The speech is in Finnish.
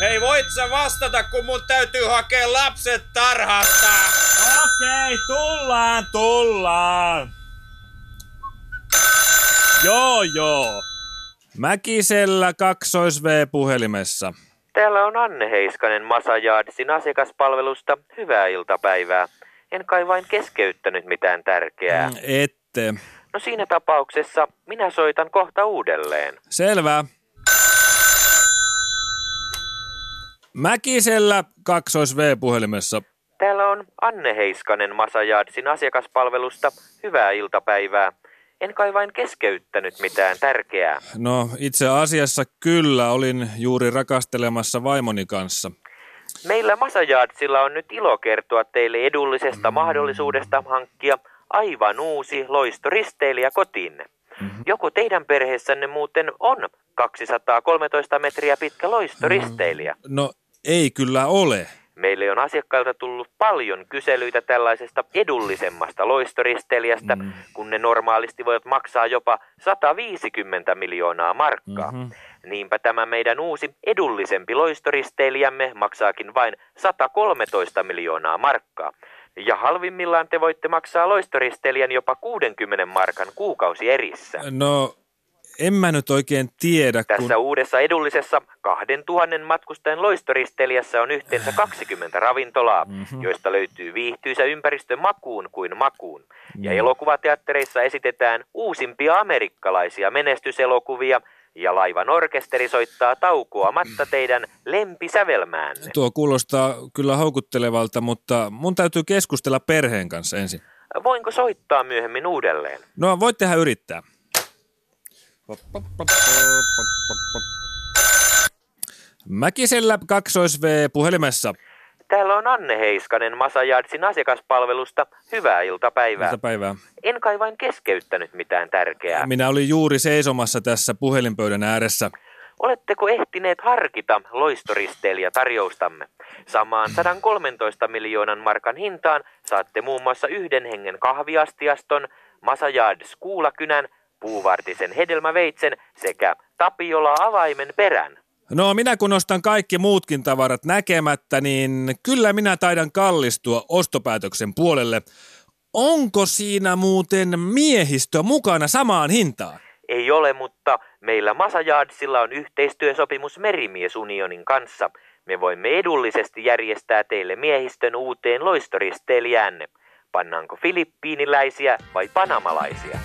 Hei, voit sä vastata, kun mun täytyy hakea lapset tarhasta? Okei, tullaan, tullaan. Joo, joo. Mäkisellä kaksois V-puhelimessa. Täällä on Anne Heiskanen Masajardsin asiakaspalvelusta. Hyvää iltapäivää. En kai vain keskeyttänyt mitään tärkeää. Mm, Ette. No siinä tapauksessa minä soitan kohta uudelleen. Selvä. Mäkisellä kaksois V-puhelimessa. Täällä on Anne Heiskanen Masajardsin asiakaspalvelusta. Hyvää iltapäivää. En kai vain keskeyttänyt mitään tärkeää. No itse asiassa kyllä, olin juuri rakastelemassa vaimoni kanssa. Meillä Masajardsilla on nyt ilo kertoa teille edullisesta mahdollisuudesta hankkia aivan uusi loistoristeilijä kotiinne. Joku teidän perheessänne muuten on 213 metriä pitkä loistoristeilijä. No ei kyllä ole. Meille on asiakkailta tullut paljon kyselyitä tällaisesta edullisemmasta loistoristeilijästä, mm. kun ne normaalisti voivat maksaa jopa 150 miljoonaa markkaa. Mm-hmm. Niinpä tämä meidän uusi edullisempi loistoristeilijämme maksaakin vain 113 miljoonaa markkaa. Ja halvimmillaan te voitte maksaa loistoristeilijän jopa 60 markan kuukausi erissä. No en mä nyt oikein tiedä, kun... Tässä uudessa edullisessa 2000 matkustajan loistoristeilijässä on yhteensä 20 ravintolaa, mm-hmm. joista löytyy viihtyisä ympäristö makuun kuin makuun. Ja elokuvateattereissa esitetään uusimpia amerikkalaisia menestyselokuvia, ja laivan orkesteri soittaa taukoamatta teidän lempisävelmäänne. Tuo kuulostaa kyllä houkuttelevalta, mutta mun täytyy keskustella perheen kanssa ensin. Voinko soittaa myöhemmin uudelleen? No voit tehdä yrittää. Mäkisellä kaksois V puhelimessa. Täällä on Anne Heiskanen Masajardsin asiakaspalvelusta. Hyvää iltapäivää. Iltapäivää. En kai vain keskeyttänyt mitään tärkeää. Minä olin juuri seisomassa tässä puhelinpöydän ääressä. Oletteko ehtineet harkita loistoristeilijä tarjoustamme? Samaan 113 miljoonan markan hintaan saatte muun muassa yhden hengen kahviastiaston, Masajards kuulakynän, puuvartisen hedelmäveitsen sekä Tapiola avaimen perän. No minä kun ostan kaikki muutkin tavarat näkemättä, niin kyllä minä taidan kallistua ostopäätöksen puolelle. Onko siinä muuten miehistö mukana samaan hintaan? Ei ole, mutta meillä Masajardsilla on yhteistyösopimus Merimiesunionin kanssa. Me voimme edullisesti järjestää teille miehistön uuteen loistoristeilijänne. Pannaanko filippiiniläisiä vai panamalaisia?